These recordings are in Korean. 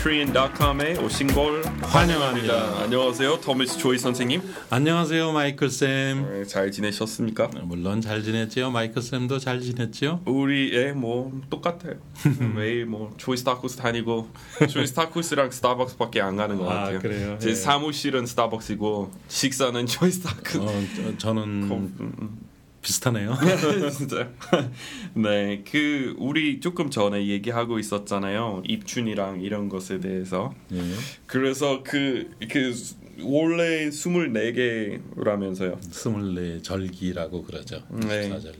EnglishinKorean.com에 오신 걸 환영합니다. 안녕하세요, 토미스 조이 선생님. 안녕하세요, 마이클 쌤. 네, 잘 지내셨습니까? 물론 잘 지냈지요. 마이클 쌤도 잘 지냈지요. 우리 애뭐 똑같아요. 매일 뭐 조이 스타벅스 다니고 조이 스타벅스랑 스타벅스밖에 안 가는 것 아, 같아요. 그래요? 제 예. 사무실은 스타벅스이고 식사는 조이 스타벅스. 어, 저, 저는 비슷하네요. 진짜. 네, 그 우리 조금 전에 얘기하고 있었잖아요. 입춘이랑 이런 것에 대해서. 예. 그래서 그, 그 원래 24개라면서요. 스물네 절기라고 그러죠. 네. 24절기.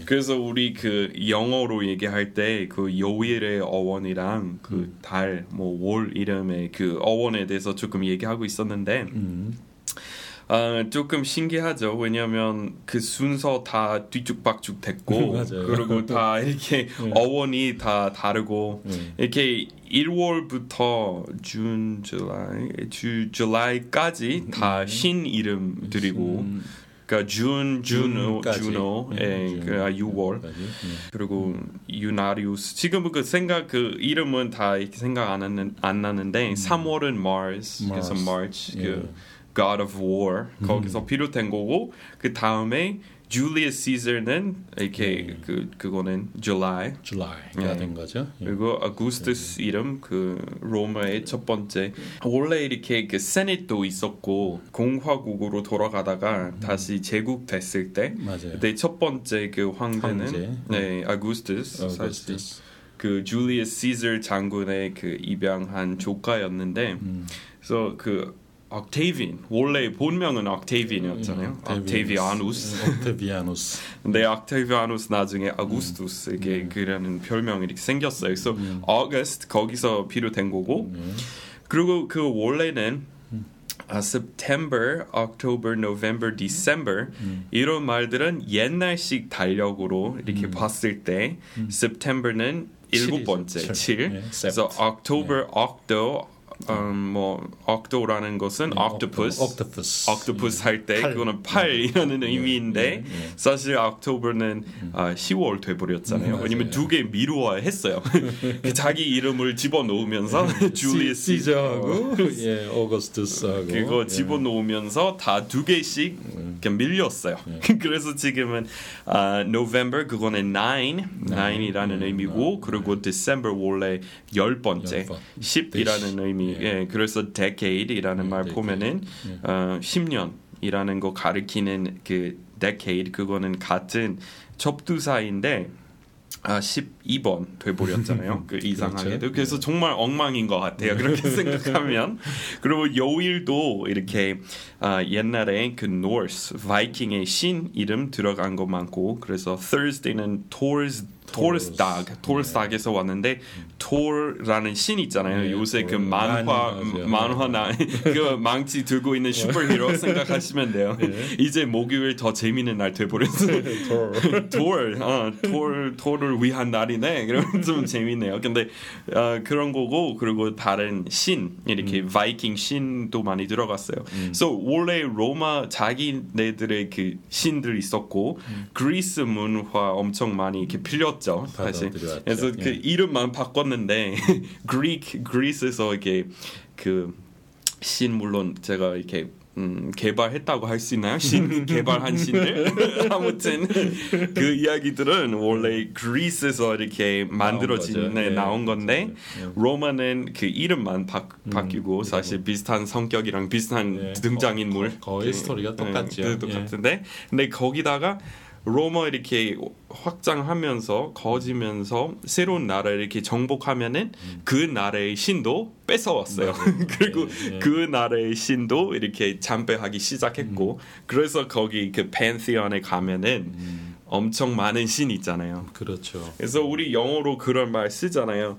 예. 그래서 우리 그 영어로 얘기할 때 그 요일의 어원이랑 그 달, 뭐월 이름의 그 어원에 대해서 조금 얘기하고 있었는데 음, 아, 조금 신기하죠. 왜냐하면 그 순서 다 뒤죽박죽 됐고. 그리고 다 이렇게 어원이 다 다르고 네. 이렇게 1월부터 준, 줄라이, 주, 줄라이까지 다신 이름들이고 음, 그러니까 준, 주노, 준까지. 주노, 예. 그 6월 까지. 예. 그리고 유나리우스 지금은 그 생각 그 이름은 다 이렇게 생각 안 나는 안 나는데 3월은 Mars, 그래서 음. Mars. March 예. 그 God of War 거기서 비롯된 거고 그 다음에 Julius Caesar는 이렇게 예. 그 그거는 July 줄라이가 네. 된 거죠. 예. 그리고 아구스투스 이름 그 로마의 첫 번째 원래 이렇게 그 세네도 있었고 공화국으로 돌아가다가 다시 제국 됐을 때 맞아요. 그때 첫 번째 그 황제는 황제. 네 아구스투스 사실 어거스투스. 그 줄리어스 시저 장군의 그 입양한 조카였는데 음. 그래서 그 Octavian 원래 본명은 Octavian이었잖아요. 음, Octavianus. Octavianus. 근데 Octavianus 나중에 아우구스투스에게 그라는 별명이 이렇게 생겼어요. 그래서 August 거기서 비롯된 거고 예. 그리고 그 원래는 아, September, October, November, December 이런 말들은 옛날식 달력으로 이렇게 봤을 때 September는 일곱. 번째 칠. 칠. 네, 그래서. October, Octo, 음, 뭐 Octo라는 것은 octopus. 옥토퍼스. octopus 할때 팔. 그거는 팔이라는 의미인데 예, 예. 사실 october는 아, 10월 돼버렸잖아요. 음, 왜냐면. 두 개 미루어 했어요. 그 자기 이름을 집어 넣으면서 줄리어스 시저하고 예, 오거스투스하고 그거 예. 집어넣으면서 다 두 개씩 그냥 밀렸어요. 그래서 지금은 아, November 그거는 nine, nine이라는 의미고 그리고 December 원래 열 번째, 열 번. 십이라는 의미. 예, 그래서 decade이라는 말. 보면은 어, 10년 이라는 거 가리키는 그 decade 그거는 같은 접두사인데. 아 12번 돼버렸잖아요. 그 이상하게도 그렇죠. 그래서 정말 엉망인 것 같아요. 그렇게 생각하면 그리고 요일도 이렇게 아, 옛날에 그 노스 바이킹의 신 이름 들어간 거 많고 그래서 Thursday는 Thor's Dog, Thor's Dog에서 왔는데 Thor라는 신 있잖아요. 네, 요새 그. 만화 많이 나오죠. 만화 나 그 망치 들고 있는 슈퍼히로 생각하시면 돼요. 네. 이제 목요일 더 재밌는 날 돼버렸어요. 돌, 어, 돌, 돌을 위한 날이네. 그러면 좀 재밌네요. 근데 어, 그런 거고 그리고 다른 신 이렇게 음. 바이킹 신도 많이 들어갔어요. 그래서 원래 로마 자기네들의 그 신들 있었고 그리스 문화 엄청 많이 이렇게 빌렸죠. 사실. 그래서 그 예. 이름만 바꿨는데 그리크 그리스에서 이렇게 그 신 물론 제가 이렇게 음, 개발했다고 할 수 있나요? 신 개발한 신들 아무튼 그 이야기들은 원래 그리스에서 이렇게 만들어진 거죠. 네, 예, 나온 건데 예. 로마는 그 이름만 바, 바뀌고 사실 비슷한 성격이랑 비슷한 예, 등장인물 거- 거의 스토리가 똑같죠. 네, 예. 똑같은데 근데 거기다가 로마 이렇게 확장하면서 거지면서 새로운 나라 이렇게 정복하면은 그 나라의 신도 뺏어왔어요. 그리고 예, 예. 그 나라의 신도 이렇게 참배하기 시작했고 그래서 거기 그 팬티언에 가면은 엄청 많은 신 있잖아요. 그렇죠. 그래서 우리 영어로 그런 말 쓰잖아요.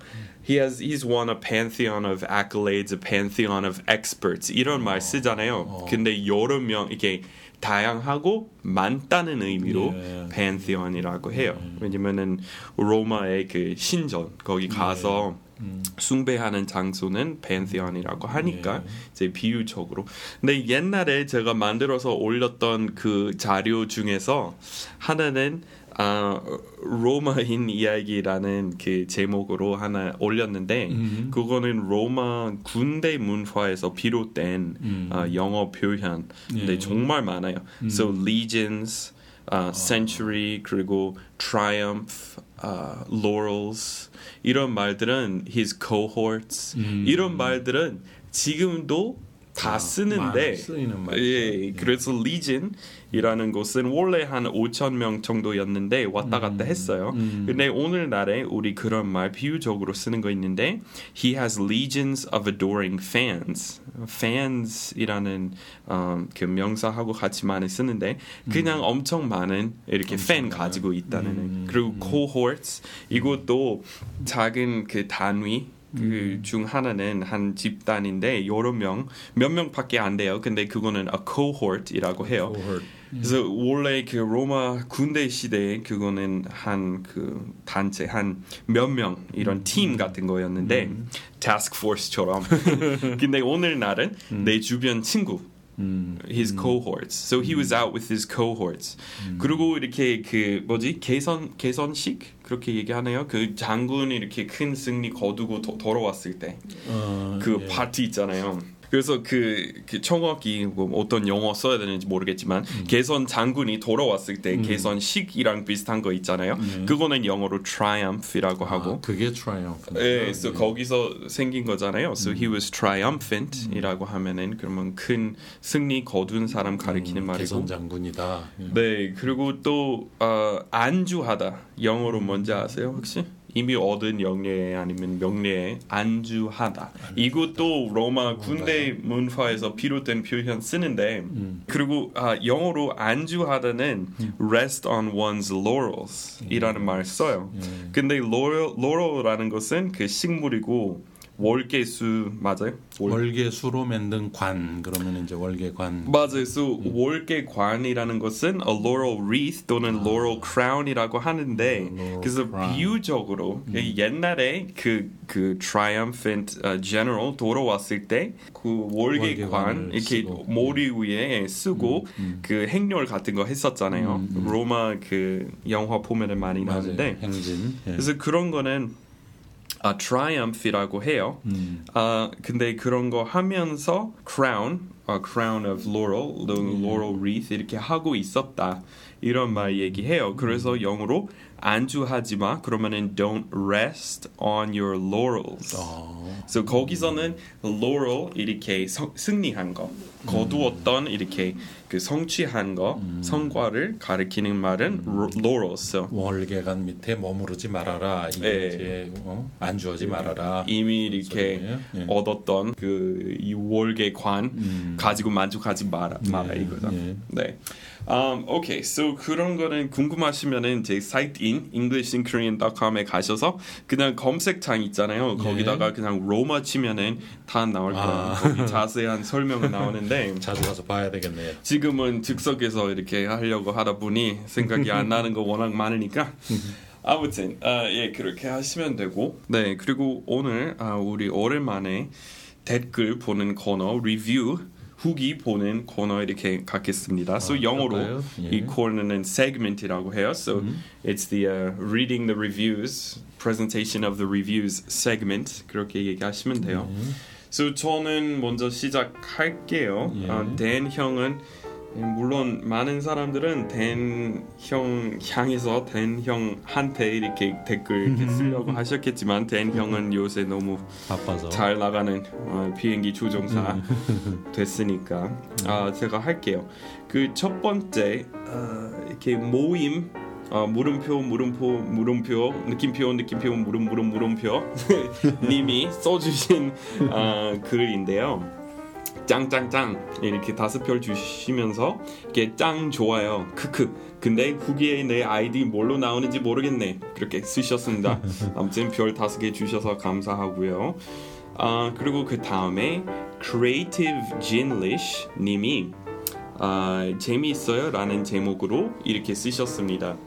He has he's won a pantheon of accolades, a pantheon of experts 이런 말 쓰잖아요. 근데 여러 명 이게 다양하고 많다는 의미로 예. pantheon이라고 해요. 왜냐면은 로마의 그 신전 거기 가서 음. 숭배하는 장소는 벤티언이라고 하니까 예. 이제 비유적으로. 근데 옛날에 제가 만들어서 올렸던 그 자료 중에서 하나는 아, 로마인 이야기라는 그 제목으로 하나 올렸는데 음. 그거는 로마 군대 문화에서 비롯된 음. 아, 영어 표현. 근데 예. 정말 많아요. So legions, 아, century 그리고 triumph, 아, laurels 이런 말들은 his cohorts 음. 이런 말들은 지금도 다 아, 쓰는데 말이죠. 예, 그래서 legion이라는 곳은 원래 한 5천 명 정도였는데 왔다 갔다 했어요. 음. 근데 오늘날에 우리 그런 말 비유적으로 쓰는 거 있는데 he has legions of adoring fans. fans이라는 음, 그 명사하고 같이 많이 쓰는데 그냥 엄청 많은 이렇게 팬 가지고 있다는 음. 그리고 cohorts 이것도 작은 그 단위 그중 하나는 한 집단인데 여러 명 몇 명밖에 안 돼요. 근데 그거는 a cohort이라고 해요. cohort. 그래서 원래 그 로마 군대 시대에 그거는 한 그 단체 한 몇 명 이런 팀 같은 거였는데 task force처럼. 근데 오늘날은 내 주변 친구 음. his cohorts. So he was out with his cohorts. 그리고 이렇게 그 뭐지 개선 개선식 그렇게 얘기하네요. 그 장군이 이렇게 큰 승리 거두고 도, 돌아왔을 때 어, 그 예. 파티 있잖아요. 그래서 그, 그 청어기 뭐 어떤 영어 써야 되는지 모르겠지만 개선 장군이 돌아왔을 때 개선식이랑 비슷한 거 있잖아요. 그거는 영어로 triumph이라고 하고 아, 그게 triumph. 예, 그래서 거기서 생긴 거잖아요. So he was triumphant이라고 하면은 그러면 큰 승리 거둔 사람 가리키는 말이고. 개선 장군이다. 예. 네, 그리고 또 어, 안주하다 영어로 뭔지 아세요 혹시? 이미 얻은 영예 아니면 명예에 안주하다. 이것도 로마 군대 문화에서 비롯된 표현 쓰는데 그리고 아, 영어로 안주하다는 rest on one's laurels이라는 말 써요. 근데 laurel, laurel라는 것은 그 식물이고 월계수 맞아요? 월- 월계수로 만든 관 그러면 이제 월계관. 맞아요. 그래서 월계관이라는 것은 a laurel wreath 또는 laurel crown이라고 하는데 laurel 그래서 crown. 비유적으로 옛날에 그, 그 triumphant uh, general 돌아왔을 때 그 월계관 이렇게 쓰고. 머리 위에 쓰고 그 행렬 같은 거 했었잖아요. 로마 그 영화 보면은 많이 맞아요. 나는데 행진. 예. 그래서 그런 거는 아, triumph이라고 해요. 음. 아 근데 그런 거 하면서 crown, 아, crown of laurel, the laurel wreath 이렇게 하고 있었다 이런 말 얘기해요. 그래서 영어로 안주하지 마. 그러면은 don't rest on your laurels. 어. 그래서 거기서는 laurel 이렇게 성- 승리한 거, 거두었던 이렇게 그 성취한 거, 성과를 가리키는 말은 laurels. 월계관 밑에 머무르지 말아라. 이게 예. 이제 어? 안주하지 말아라. 이미 이렇게? 예. 얻었던 그 이 월계관 가지고 만족하지 마라, 마라 예, 이거죠. 예. 네. Um, 오케이, so 그런 거는 궁금하시면은 제 사이트인 englishinkorean.com에 가셔서 그냥 검색창 있잖아요. 거기다가 그냥 로마 치면은 다 나올 거예요. 아. 거기 자세한 설명은 나오는데 자주 가서 봐야 되겠네요. 지금은 즉석에서 이렇게 하려고 하다 보니 생각이 안 나는 거 워낙 많으니까 아무튼 아, 예 그렇게 하시면 되고 네 그리고 오늘 아, 우리 오랜만에 댓글 보는 코너 리뷰 후기 보는 코너 이렇게 갖겠습니다. So 아, 영어로 그럴까요? 예. 이 코너는 segment이라고 해요. So it's the uh, reading the reviews, presentation of the reviews segment 그렇게 얘기하시면 돼요. So 저는 먼저 시작할게요. 예. 아, 댄 형은 물론 많은 사람들은 댄형 향해서 댄 형한테 이렇게 댓글 이렇게 쓰려고 하셨겠지만 댄 형은 요새 너무 바빠서. 잘 나가는 어, 비행기 조종사 됐으니까 아, 제가 할게요. 그 첫 번째 어, 이렇게 모임 어, 물음표 물음표 물음표 느낌표 느낌표 물음 물음 물음표 님이 써주신 어, 글인데요. 짱짱짱 이렇게 다섯 별 주시면서 이게 짱 좋아요. 크크. 근데 후기에 내 아이디 뭘로 나오는지 모르겠네. 그렇게 쓰셨습니다. 아무튼 별 다섯 개 주셔서 감사하고요. 아 그리고 그 다음에 Creative Ginlish 님이 아, 재미있어요? 라는 제목으로 이렇게 쓰셨습니다.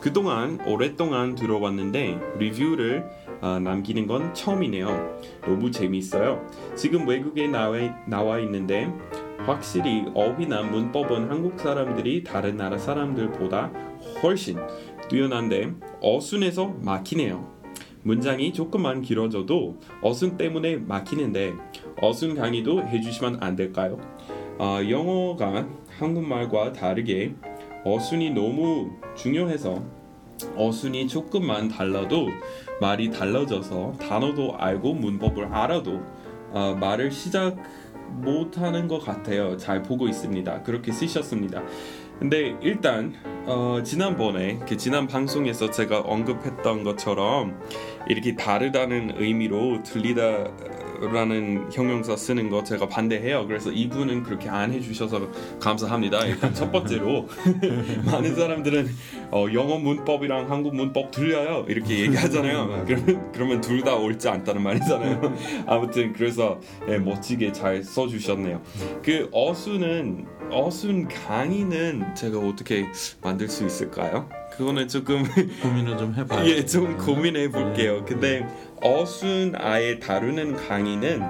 그동안 오랫동안 들어봤는데 리뷰를 어, 남기는 건 처음이네요. 너무 재미있어요. 지금 외국에 나와, 나와 있는데 확실히 어휘나 문법은 한국 사람들이 다른 나라 사람들보다 훨씬 뛰어난데 어순에서 막히네요. 문장이 조금만 길어져도 어순 때문에 막히는데 어순 강의도 해주시면 안 될까요? 어, 영어가 한국말과 다르게 어순이 너무 중요해서 어순이 조금만 달라도 말이 달라져서 단어도 알고 문법을 알아도 어, 말을 시작 못하는 것 같아요. 잘 보고 있습니다. 그렇게 쓰셨습니다. 근데 일단 어, 지난번에 그 지난 방송에서 제가 언급했던 것처럼 이렇게 다르다는 의미로 들리다라는 형용사 쓰는 거 제가 반대해요. 그래서 이분은 그렇게 안 해주셔서 감사합니다. 일단 첫 번째로 많은 사람들은 어, 영어 문법이랑 한국 문법 들려요 이렇게 얘기하잖아요. 그러면 그러면 둘 다 옳지 않다는 말이잖아요. 아무튼 그래서 예, 멋지게 잘 써주셨네요. 그 어수는 어순 강의는 제가 어떻게 만들 수 있을까요? 그거는 조금 고민을 좀 해봐요. 예, 좀 고민해 볼게요. 근데 어순 아예 다루는 강의는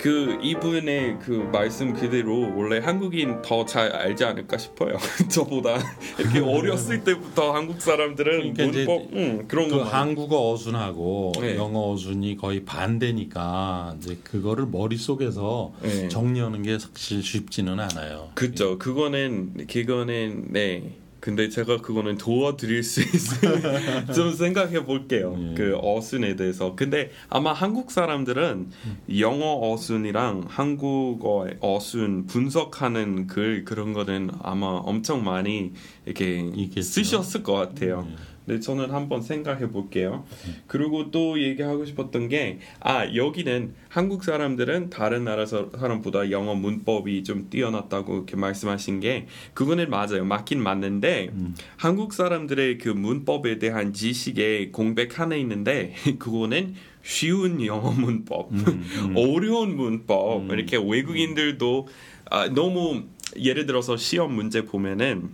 그 이분의 그 말씀 그대로 원래 한국인 더 잘 알지 않을까 싶어요. 저보다 이렇게 어렸을 때부터 한국 사람들은 그러니까 이제 문법 음, 그런 그 거 한국어 어순하고 네. 영어 어순이 거의 반대니까 이제 그거를 머릿속에서 네. 정리하는 게 사실 쉽지는 않아요. 그죠. 그거는 그거는 네. 근데 제가 그거는 도와드릴 수 있어요. 좀 생각해 볼게요. 예. 그 어순에 대해서. 근데 아마 한국 사람들은 영어 어순이랑 한국어 어순 분석하는 글 그런 거는 아마 엄청 많이 이렇게 있겠죠. 쓰셨을 것 같아요. 예. 네, 저는 한번 생각해 볼게요. 그리고 또 얘기하고 싶었던 게, 아, 여기는 한국 사람들은 다른 나라 사- 사람보다 영어 문법이 좀 뛰어났다고 이렇게 말씀하신 게, 그거는 맞아요. 맞긴 맞는데, 한국 사람들의 그 문법에 대한 지식의 공백 하나 있는데, 그거는 쉬운 영어 문법, 어려운 문법, 이렇게 외국인들도 아, 너무 예를 들어서 시험 문제 보면은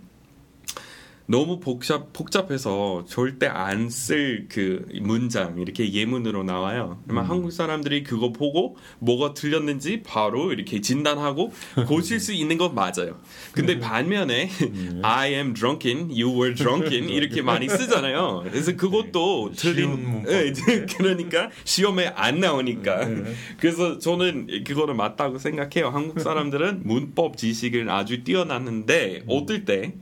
너무 복잡 복잡해서 절대 안 쓸 그 문장 이렇게 예문으로 나와요. 그러면 한국 사람들이 그거 보고 뭐가 틀렸는지 바로 이렇게 진단하고 고칠 수 있는 건 맞아요. 근데 반면에 I am drunken, you were drunken 이렇게 많이 쓰잖아요. 그래서 그것도 쉬운 틀린 문법. 예, 그러니까 시험에 안 나오니까. 그래서 저는 그거는 맞다고 생각해요. 한국 사람들은 문법 지식을 아주 뛰어났는데 어떨 때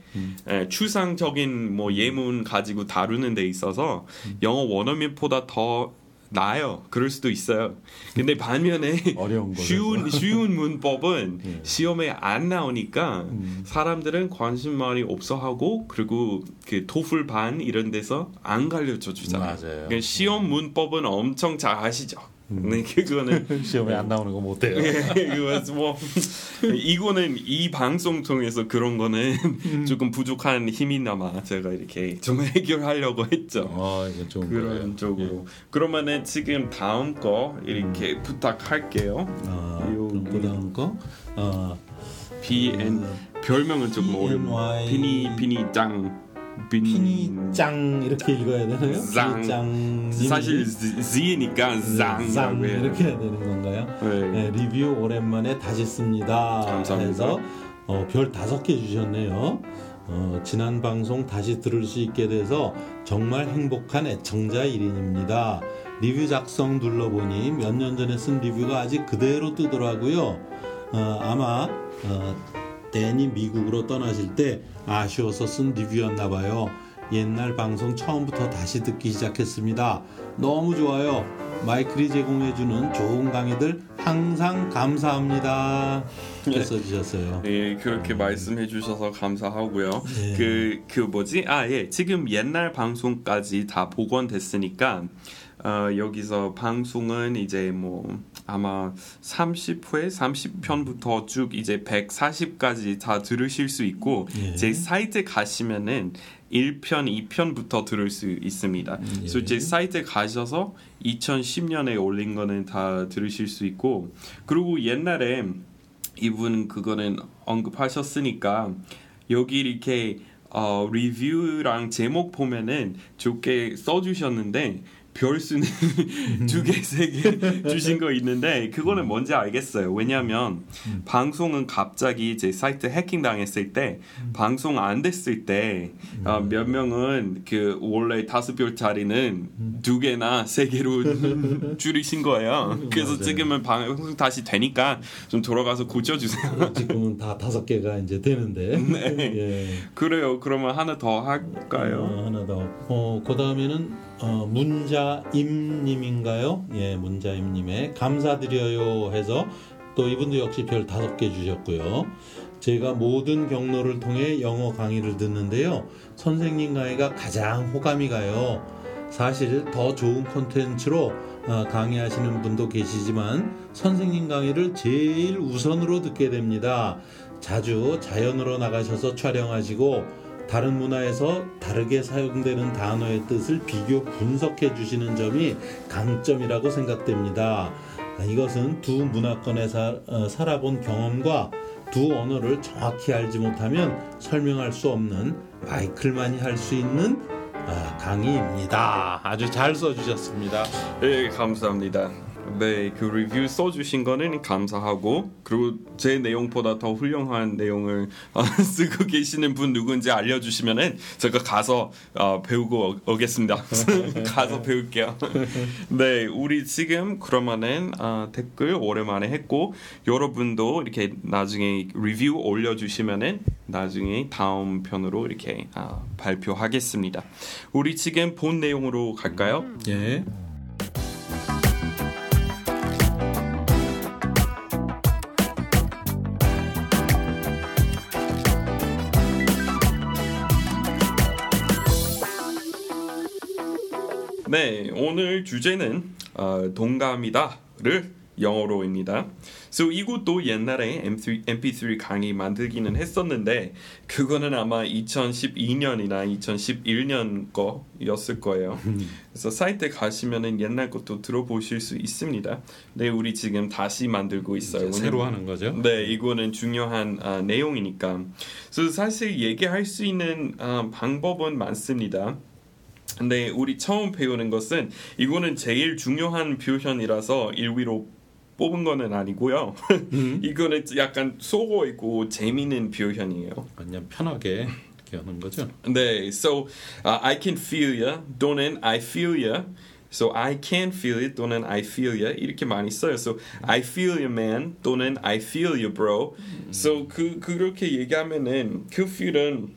예, 추상 적인 뭐 예문 가지고 다루는 데 있어서 영어 원어민보다 더 나아요. 그럴 수도 있어요. 근데 반면에. 쉬운 쉬운 문법은 예. 시험에 안 나오니까 음. 사람들은 관심 많이 없어 하고 그리고 그 토플 반 이런 데서 안 가르쳐 주잖아요. 그러니까 시험 문법은 엄청 잘 하시죠. 네, 그거는 시험에 안 나오는 거 못해요. 그래서 뭐 이거는 이 방송 통해서 그런 거는 조금 부족한 힘이나마 제가 이렇게 좀 해결하려고 했죠. 어, 이게 좋은 그런 거예요. 쪽으로. 그러면은 지금 다음 거 이렇게 부탁할게요. 아, 요- 그럼 그다음 거. 어, B N 별명은 조금 어려워. 비니 비니 짱. 빈- 피니짱 이렇게 읽어야 되나요? 짱. 사실 Z니까 짱 해요. 이렇게 해야 되는 건가요? 네. 네, 리뷰 오랜만에 다시 씁니다. 감사합니다. 해서 어, 별 다섯 개 주셨네요. 어, 지난 방송 다시 들을 수 있게 돼서 정말 행복한 애청자 1인입니다. 리뷰 작성 눌러보니 몇 년 전에 쓴 리뷰가 아직 그대로 뜨더라고요. 어, 아마 어, 댄이 미국으로 떠나실 때 아쉬워서 쓴 리뷰였나 봐요. 옛날 방송 처음부터 다시 듣기 시작했습니다. 너무 좋아요. 마이클이 제공해주는 좋은 강의들 항상 감사합니다. 이렇게 써주셨어요. 네, 그렇게 말씀해 주셔서 감사하고요. 네. 그, 그 뭐지? 아, 예. 지금 옛날 방송까지 다 복원됐으니까, 어, 여기서 방송은 이제 뭐, 아마 30회, 30편부터 쭉 이제 140까지 다 들으실 수 있고, 예. 제 사이트 가시면은 1편, 2편부터 들을 수 있습니다. 그래서 예. 제 사이트에 가셔서 2010년에 올린 거는 다 들으실 수 있고, 그리고 옛날에 이분 그거는 언급하셨으니까 여기 이렇게 어, 리뷰랑 제목 보면은 좋게 써주셨는데 별 수는 두 개, 세 개 주신 거 있는데 그거는 뭔지 알겠어요. 왜냐하면 음. 방송은 갑자기 제 사이트 해킹 당했을 때 음. 방송 안 됐을 때 어, 몇 명은 그 원래 다섯 별짜리는 음. 두 개나 세 개로 줄이신 거예요. 그래서 맞아요. 지금은 방송 다시 되니까 좀 돌아가서 고쳐주세요. 지금은 다 다섯 개가 이제 되는데. 네. 예. 그래요. 그러면 하나 더 할까요? 어, 하나 더. 어, 그 다음에는 어, 문자임님인가요? 예, 문자임님의 감사드려요 해서 또 이분도 역시 별 다섯 개 주셨고요. 제가 모든 경로를 통해 영어 강의를 듣는데요. 선생님 강의가 가장 호감이 가요. 사실 더 좋은 콘텐츠로 어, 강의하시는 분도 계시지만 선생님 강의를 제일 우선으로 듣게 됩니다. 자주 자연으로 나가셔서 촬영하시고 다른 문화에서 다르게 사용되는 단어의 뜻을 비교 분석해 주시는 점이 강점이라고 생각됩니다. 아, 이것은 두 문화권에 사, 어, 살아본 경험과 두 언어를 정확히 알지 못하면 설명할 수 없는 마이클만이 할 수 있는 아, 강의입니다. 아주 잘 써주셨습니다. 네, 감사합니다. 네, 그 리뷰 써주신 거는 감사하고 그리고 제 내용보다 더 훌륭한 내용을 어, 쓰고 계시는 분 누군지 알려주시면은 제가 가서 어, 배우고 오- 오겠습니다. 가서 배울게요. 네, 우리 지금 그러면은 어, 댓글 오랜만에 했고 여러분도 이렇게 나중에 리뷰 올려주시면은 나중에 다음 편으로 이렇게 어, 발표하겠습니다. 우리 지금 본 내용으로 갈까요? 예. 네, 오늘 주제는 어, 동감이다를 영어로입니다. So 이것도 옛날에 MP3, MP3 강의 만들기는 했었는데 그거는 아마 2012년이나 2011년 거였을 거예요. 그래서 사이트 가시면은 옛날 것도 들어보실 수 있습니다. 네, 우리 지금 다시 만들고 있어요. 새로 하는 거죠? 네, 이거는 중요한 아, 내용이니까. 그래서 사실 얘기할 수 있는 아, 방법은 많습니다. 근데 우리 처음 배우는 것은 이거는 제일 중요한 표현이라서 일위로 뽑은 거는 아니고요. 이거는 약간 쏘고 있고 재미있는 표현이에요. 그냥 편하게 이렇게 하는 거죠. 네, so uh, I can feel ya 또는 I feel ya. So I can feel it 또는 I feel ya 이렇게 많이 써요. So I feel you man 또는 I feel you bro. So 그 그렇게 얘기하면은 그 feel은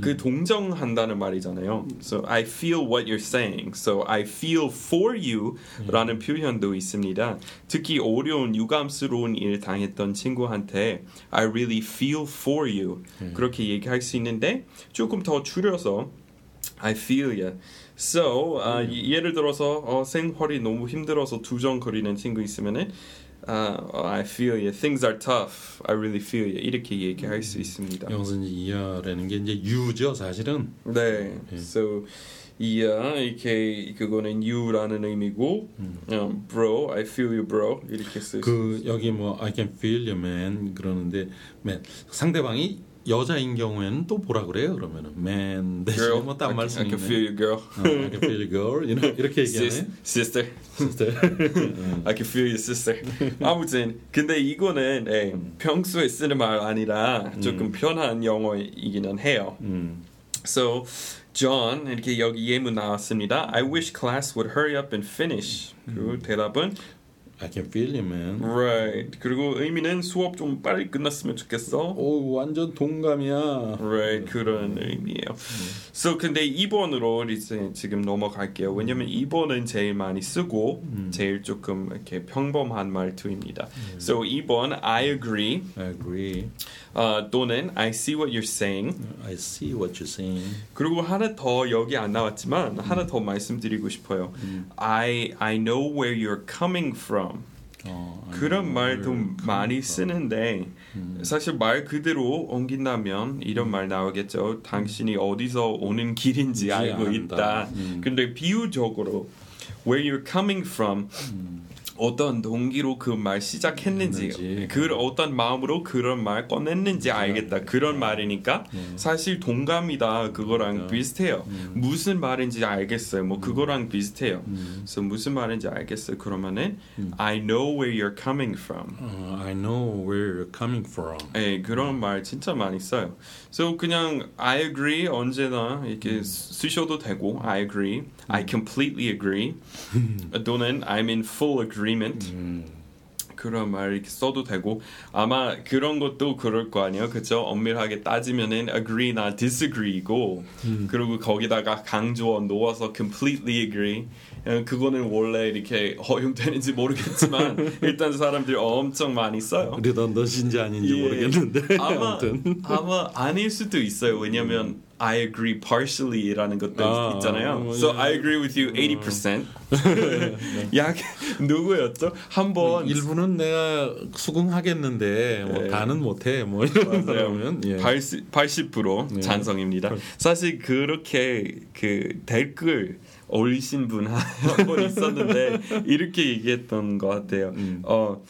그 동정한다는 말이잖아요. So I feel what you're saying. So I feel for you라는 표현도 있습니다. 특히 어려운 유감스러운 일 당했던 친구한테 I really feel for you 그렇게 얘기할 수 있는데 조금 더 줄여서 I feel you. So 아, 이- 예를 들어서 어, 생활이 너무 힘들어서 두정거리는 친구 있으면은 아, 어, I feel you. Things are tough. I really feel you. 이렇게 얘기할 수 있습니다. 여기서 이제 이하라는 게 이제 유죠, 사실은. 네. So 이야 이렇게 그거는 you라는 의미고 음, bro, I feel you bro 이렇게 쓸 수. 그 여기 뭐 I can feel you man 그러는데 man 상대방이 여자인 경우에는 또 뭐라 그래요? 그러면은 man girl, 뭐딴 말씀 I can 있네. feel you girl. 어, I can feel you girl know, 이렇게 얘기하네. sister. sister. I can feel you, sister. 아무튼 근데 이거는 예, 평소에 쓰는 말 아니라 조금 편한 영어이기는 해요. 음. So John 이렇게 여기 예문 나왔습니다. I wish class would hurry up and finish. 그리고 대답은 I can feel you man. right. 그리고 의미는 수업 좀 빨리 끝났으면 좋겠어. 오 완전 동감이야. Right 그런 의미예요. So 근데 2번으로 이제 지금 넘어갈게요. 왜냐면 2번은 제일 많이 쓰고 제일 조금 이렇게 평범한 말투입니다. So 2번 I agree I agree. 어, 또는 I see what you're saying. I see what you're saying. 그리고 하나 더 여기 안 나왔지만 하나 더 말씀드리고 싶어요. I I know where you're coming from. 어, 그런 말도 많이. 쓰는데 사실 말 그대로 옮긴다면 이런 말 나오겠죠. 당신이 어디서 오는 길인지 알고. 있다. 음. 근데 비유적으로 where you're coming from 어떤 동기로 그 말 시작했는지 했는지. 그 어떤 마음으로 그런 말 꺼냈는지 알겠다. 그런 말이니까 사실 동감이다. 그거랑 비슷해요. 무슨 말인지 알겠어요. 뭐 그거랑 비슷해요. 그래서 무슨 말인지 알겠어요. 그러면은 I know where you're coming from. 어, I know where you're coming from. 예, 그런 말 진짜 많이 써요. So 그냥 I agree 언제나 이렇게 쓰셔도 되고 I agree, I completely agree. 또는 I'm in full agreement 그런 말 이렇게 써도 되고 아마 그런 것도 그럴 거 아니에요, 그죠? 엄밀하게 따지면은 agree나 disagree고 그리고 거기다가 강조어 놓아서 completely agree. 어, 그거는 원래 이렇게 허용되는지 모르겠지만 일단 사람들이 엄청 많이 써요. 리던던인지 아닌지 예. 모르겠는데 아마 아무튼 아마 아닐 수도 있어요. 왜냐면 I agree partially라는 것도 아, 있잖아요. 뭐, So 예. I agree with you 80%. 약 누구였죠? 한번 일부는 내가 수긍하겠는데 뭐 네. 다는 못해 뭐 이런 맞아요. 거면 예. 80, 80% 네. 찬성입니다. 사실 그렇게 그 댓글 올리신 분한번 있었는데 이렇게 얘기했던 것 같아요. 음. 어,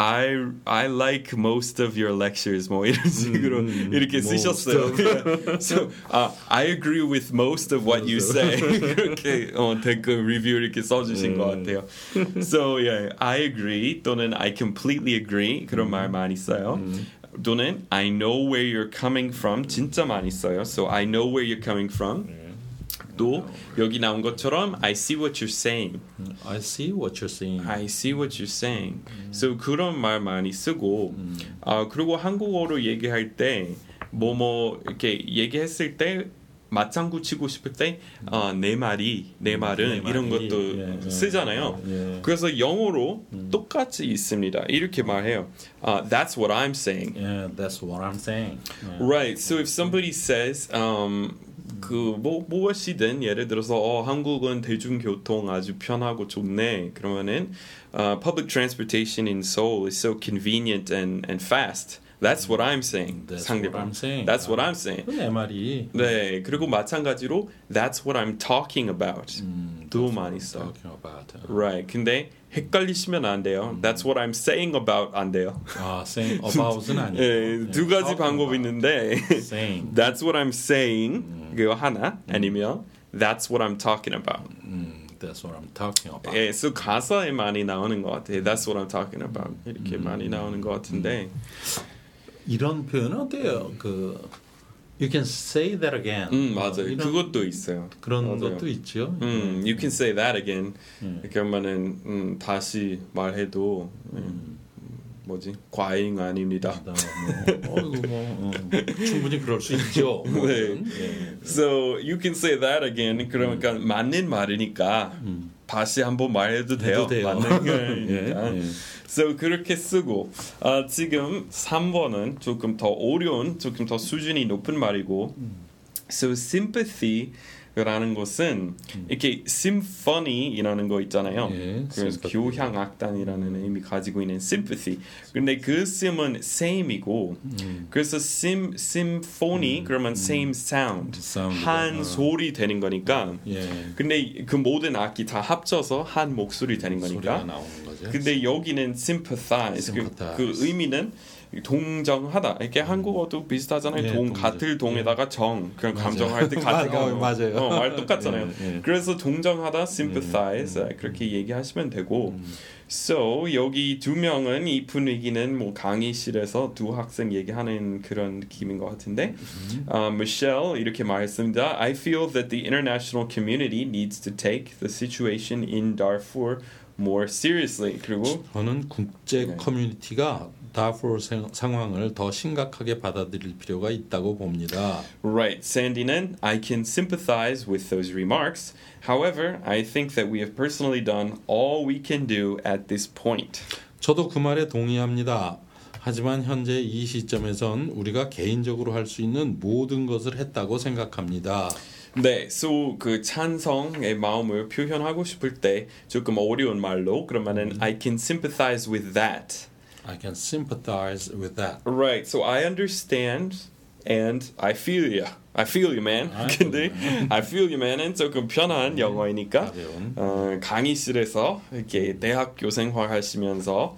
I I like most of your lectures 뭐 이런 식으로 음, 이렇게 most 쓰셨어요. so uh, I agree with most of what you say. 그렇게 어, 댓글 리뷰 이렇게 써주신 것 음. 같아요. So yeah, I agree 또는 I completely agree 그런 말 많이 써요. 또는 I know where you're coming from 진짜 많이 써요. So I know where you're coming from. 또 여기 나온 것처럼 I see what you're saying. I see what you're saying. I see what you're saying. So 그런 말 많이 쓰고 아 그리고 한국어로 얘기할 때 뭐 뭐 이렇게 얘기했을 때 맞장구 치고 싶을 때내 말이 내 말은 내 이런 말이, 것도 예, 예. 쓰잖아요. 예. 그래서 영어로 똑같이 있습니다. 이렇게 말해요. 아, that's what I'm saying. Yeah, that's what I'm saying. 예. Right. So if somebody says um 그뭐 무엇이든 예를 들어서 어, 한국은 대중교통 아주 편하고 좋네. 그러면은 uh, public transportation in Seoul is so convenient and and fast. That's what I'm saying. That's 상대방. what I'm saying. That's what 아. I'm saying. 내 말이 네. 그리고 마찬가지로 that's what I'm talking about. 음, 도 what 많이 써. talking about. Right. 근데 헷갈리시면 안 돼요. That's what I'm saying about 안 돼요. 아, saying about은 아니고. 예, 두 가지 방법이. 있는데 saying. That's what I'm saying 그거 하나 아니면 That's what I'm talking about. 음, that's what I'm talking about. 예, so 가사에 많이 나오는 것 같아요. That's what I'm talking about. 이렇게 많이 나오는 것 같은데 이런 표현은 어때요? 그 you can say that again. 음 맞아요. 이런 그것도 있어요. 그런 맞아요. 것도 있죠. 음, you can say that again. 음. 그러면은 음, 다시 말해도 음, 뭐지 과잉 아닙니다. 그다음 뭐, 어이구 뭐 어, 충분히 그럴 수 있죠. 뭐, 네. 예. So you can say that again. 그러니까 맞는 말이니까 다시 한번 말해도 돼요. 돼요. 맞는 말이니까. 예, 예. So 그렇게 쓰고 아, 지금 3번은 조금 더 어려운, 조금 더 수준이 높은 말이고. So sympathy 라는 것은 이렇게 symphony이라는 거 있잖아요. 예, 그래서 sympathy. 교향 악단이라는 의미 가지고 있는 sympathy. 근데 그 sim은 same이고 그래서 sim symphony 그러면 same sound 사운드가, 한 어. 소리 되는 거니까. 예. 근데 그 모든 악기 다 합쳐서 한 목소리 되는 거니까. 근데 여기는 sympathize, 그, Sympathize. 그 의미는 동정하다. 이렇게 한국어도 비슷하잖아요. 예, 동 동정. 같을 동에다가 정. 그냥. 감정할 때 같이 맞- 어, 맞아요. 어, 말 똑같잖아요. 예, 예. 그래서 동정하다 sympathize 아, 그렇게 얘기하시면 되고. So 여기 두 명은 이 분위기는 뭐 강의실에서 두 학생 얘기하는 그런 느낌인 것 같은데 아, Michelle 이렇게 말했습니다. I feel that the international community needs to take the situation in Darfur more seriously. 그리고 저는 국제 네. 커뮤니티가 다포 상황을 더 심각하게 받아들일 필요가 있다고 봅니다. Right, Sandy는 I can sympathize with those remarks. However, I think that we have personally done all we can do at this point. 저도 그 말에 동의합니다. 하지만 현재 이 시점에선 우리가 개인적으로 할 수 있는 모든 것을 했다고 생각합니다. 네, so 그 찬성의 마음을 표현하고 싶을 때 조금 어려운 말로 그러면은 I can sympathize with that. I can sympathize with that. Right, so I understand and I feel ya. I feel you, man. 아, 근데 I feel you, man은 조금 편한 영어이니까 가벼운. 어, 강의실에서 이렇게 대학교 생활하시면서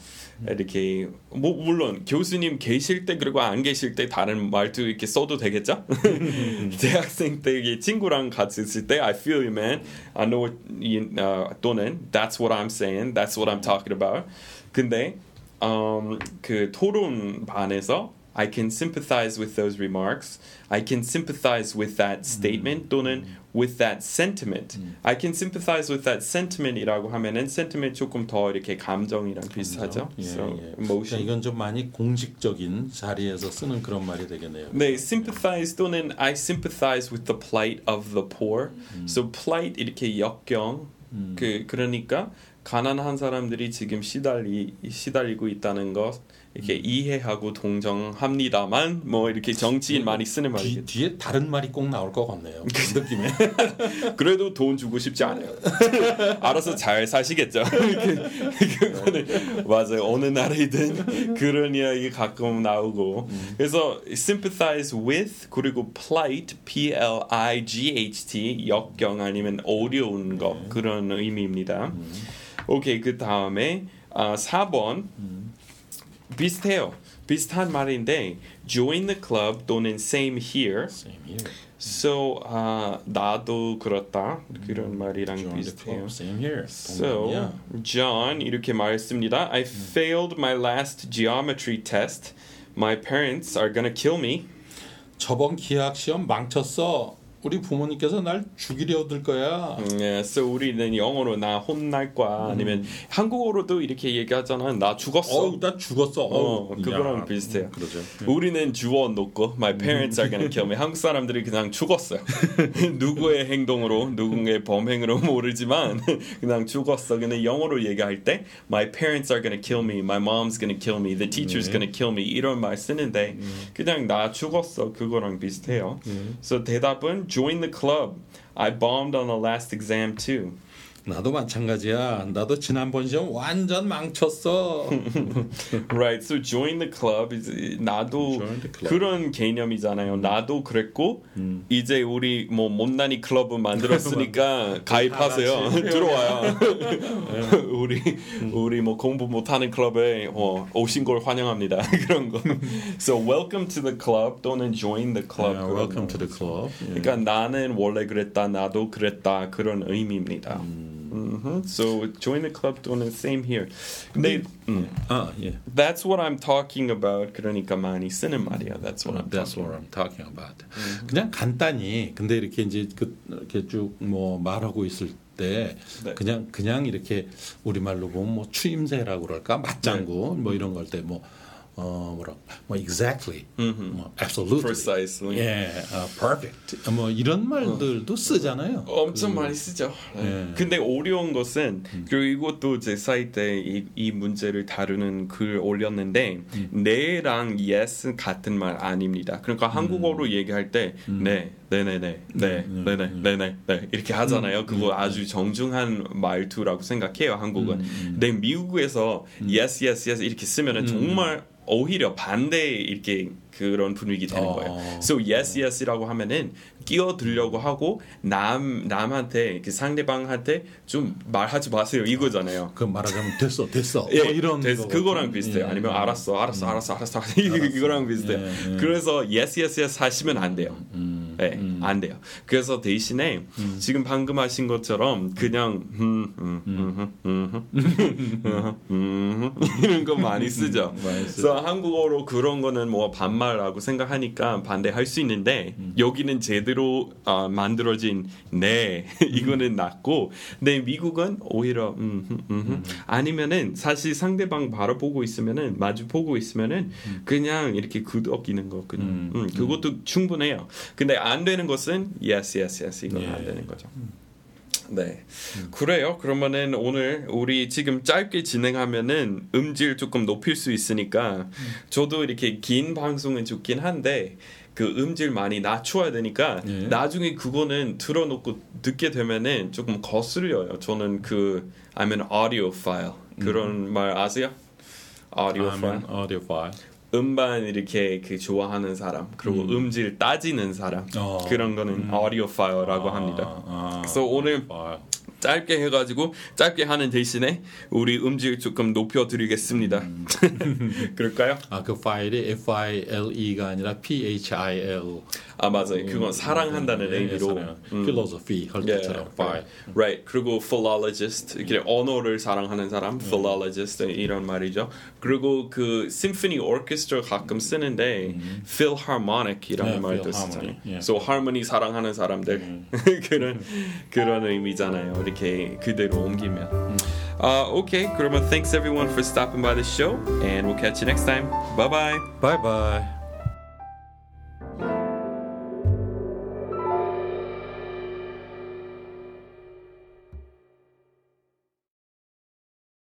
이렇게 뭐 물론 교수님 계실 때 그리고 안 계실 때 다른 말투 이렇게 써도 되겠죠? 대학생 때 이게 친구랑 같이 있을 때 I feel you, man. I know what you, 어, 또는 That's what I'm saying. That's what I'm talking about. 근데 음, 그 토론반에서 I can sympathize with those remarks. I can sympathize with that statement 또는 with that sentiment. I can sympathize with that sentiment이라고 하면은 sentiment 조금 더 이렇게 감정이랑 비슷하죠. 예, so 예. 그러니까 emotion. 이건 좀 많이 공식적인 자리에서 쓰는 그런 말이 되겠네요. 네, sympathize 또는 I sympathize with the plight of the poor. So plight 이렇게 역경 그 그러니까 가난한 사람들이 지금 시달리 시달리고 있다는 것 이렇게 이해하고 동정합니다만 뭐 이렇게 정치인 많이 쓰는 뒤, 말이겠죠. 뒤에 다른 말이 꼭 나올 것 같네요. 그 느낌에. 그래도 돈 주고 싶지 않아요. 알아서 잘 사시겠죠. 그거는 맞아요. 어느 나라이든 그런 이야기 가끔 나오고. 그래서 sympathize with 그리고 plight, P L I G H T 역경 아니면 어려운 것 그런 의미입니다. 오케이 그 다음에 아, 4번 비슷해요. 비슷한 말인데 join the club 또는 same here. Same here. So 아 나도 그렇다 그런 말이랑 Join the 비슷해요. club. Same here. So 동감이야. John 이렇게 말했습니다. I failed my last geometry test. My parents are gonna kill me. 저번 기하학 시험 망쳤어. 우리 부모님께서 날 죽이려 들 거야. 예, so 우리는 영어로 나 혼날 거야 아니면 한국어로도 이렇게 얘기하잖아. 나 죽었어. 어우, 나 죽었어. 어, 어우, 그거랑 야. 비슷해요. 그러죠. 우리는 주어 놓고 my parents are gonna kill me. 한국 사람들이 그냥 죽었어요. 누구의 행동으로 누군가의 범행으로 모르지만 그냥 죽었어. 근데 영어로 얘기할 때 my parents are gonna kill me, my mom's gonna kill me, the teacher's 네. gonna kill me 이런 말 쓰는데 그냥 나 죽었어. 그거랑 비슷해요. So 대답은 join the club. I bombed on the last exam too. 나도 마찬가지야. 나도 지난번 시험 완전 망쳤어. Right. So join the club 나도 the club. 그런 개념이잖아요. 나도 그랬고 이제 우리 뭐 못난이 클럽 만들었으니까 가입하세요. 들어와요. 우리 우리 뭐 공부 못하는 클럽에 어, 오신 걸 환영합니다. 그런 거. So welcome to the club 또는 join the club. Yeah, welcome 거. to the club. 예. 그러니까 나는 원래 그랬다, 나도 그랬다 그런 의미입니다. Mhm. So join the club 또는 same here. 근데 음. 아, 예. That's what I'm talking about. 그러니까 많이 쓰는 말이야. That's what I'm That's talking. what I'm talking about. 그냥 간단히 근데 이렇게 이제 그 이렇게 쭉 뭐 말하고 있을 때 네. 그냥 그냥 이렇게 우리 말로 보면 뭐 추임새라고 그럴까 맞장구 네. 뭐 이런 걸때뭐 어 뭐라 뭐 exactly Mhm. 뭐 absolutely Precisely. 예 어, perfect 뭐 이런 말들도 쓰잖아요. 엄청 많이 쓰죠. 네. 예. 근데 어려운 것은 그리고 이것도 제 사이트에 이, 이 문제를 다루는 글 올렸는데 네랑 yes 같은 말 아닙니다. 그러니까 한국어로 얘기할 때 네, 네네네, 네, 네네, 네네, 네 이렇게 하잖아요. 그거 아주 정중한 말투라고 생각해요. 한국은. 근데 미국에서 yes, yes, yes 이렇게 쓰면은 정말 오히려 반대 이렇게 그런 분위기 되는 어. 거예요. So yes, yes이라고 하면은 끼어들려고 하고 남 남한테 그 상대방한테 좀 말하지 마세요 이거잖아요. 그 말하자면 됐어 됐어 예, 뭐 이런 됐- 거 그거랑. 비슷해요. 예. 아니면 알았어, 알았어, 알았어, 알았어, 이거랑 비슷해요. 예, 예. 그래서 yes, yes, yes 하시면 안 돼요. 음, 네, 안 돼요. 그래서 대신에 지금 방금 하신 것처럼 그냥 음, 음, 음, 음, 음, 음, 음, 이런 거 많이 쓰죠. 많이 그래서 한국어로 그런 거는 뭐 반말라고 생각하니까 반대할 수 있는데 여기는 제대로 아, 만들어진 네 이거는 낫고 근데 미국은 오히려 음, 음, 음, 음. 아니면은 사실 상대방 바로 보고 있으면은 마주 보고 있으면은 그냥 이렇게 구덕이는 거 그냥 음, 음, 그것도 충분해요. 근데 안 되는 것은 yes yes yes 이건 안 예. 되는 거죠. 네. 그래요. 그러면은 오늘 우리 지금 짧게 진행하면은 음질 조금 높일 수 있으니까 저도 이렇게 긴 방송은 좋긴 한데 그 음질 많이 낮춰야 되니까 예. 나중에 그거는 틀어놓고 듣게 되면은 조금 거슬려요. 저는 그 I'm an audio file 그런 말 아세요? audio file. audio file. 음반 이렇게 그 좋아하는 사람 그리고 음. 질 따지는 사람 어. 그런 거는 오디오파일라고 합니다. 아, 그래서 오늘 아, 짧게 해가지고 짧게 하는 대신에 우리 음질 조금 높여드리겠습니다. 그럴까요? 아, 그 파일이 F I L E가 아니라 P H I L. 아 맞아요. 그건 사랑한다는 의미로. 음. 필로소피 할 때처럼 right. right. 그리고 philologist, 이렇게 언어를 사랑하는 사람, philologist 이런 말이죠. 그리고 그 symphony orchestra 가끔 쓰는데 philharmonic이라는 말도 쓰잖아요. So harmony 사랑하는 사람들 그런 그런 의미잖아요. 이렇게 그대로 옮기면. Uh, okay, 그러면 thanks everyone for stopping by the show, and we'll catch you next time. Bye bye. Bye bye.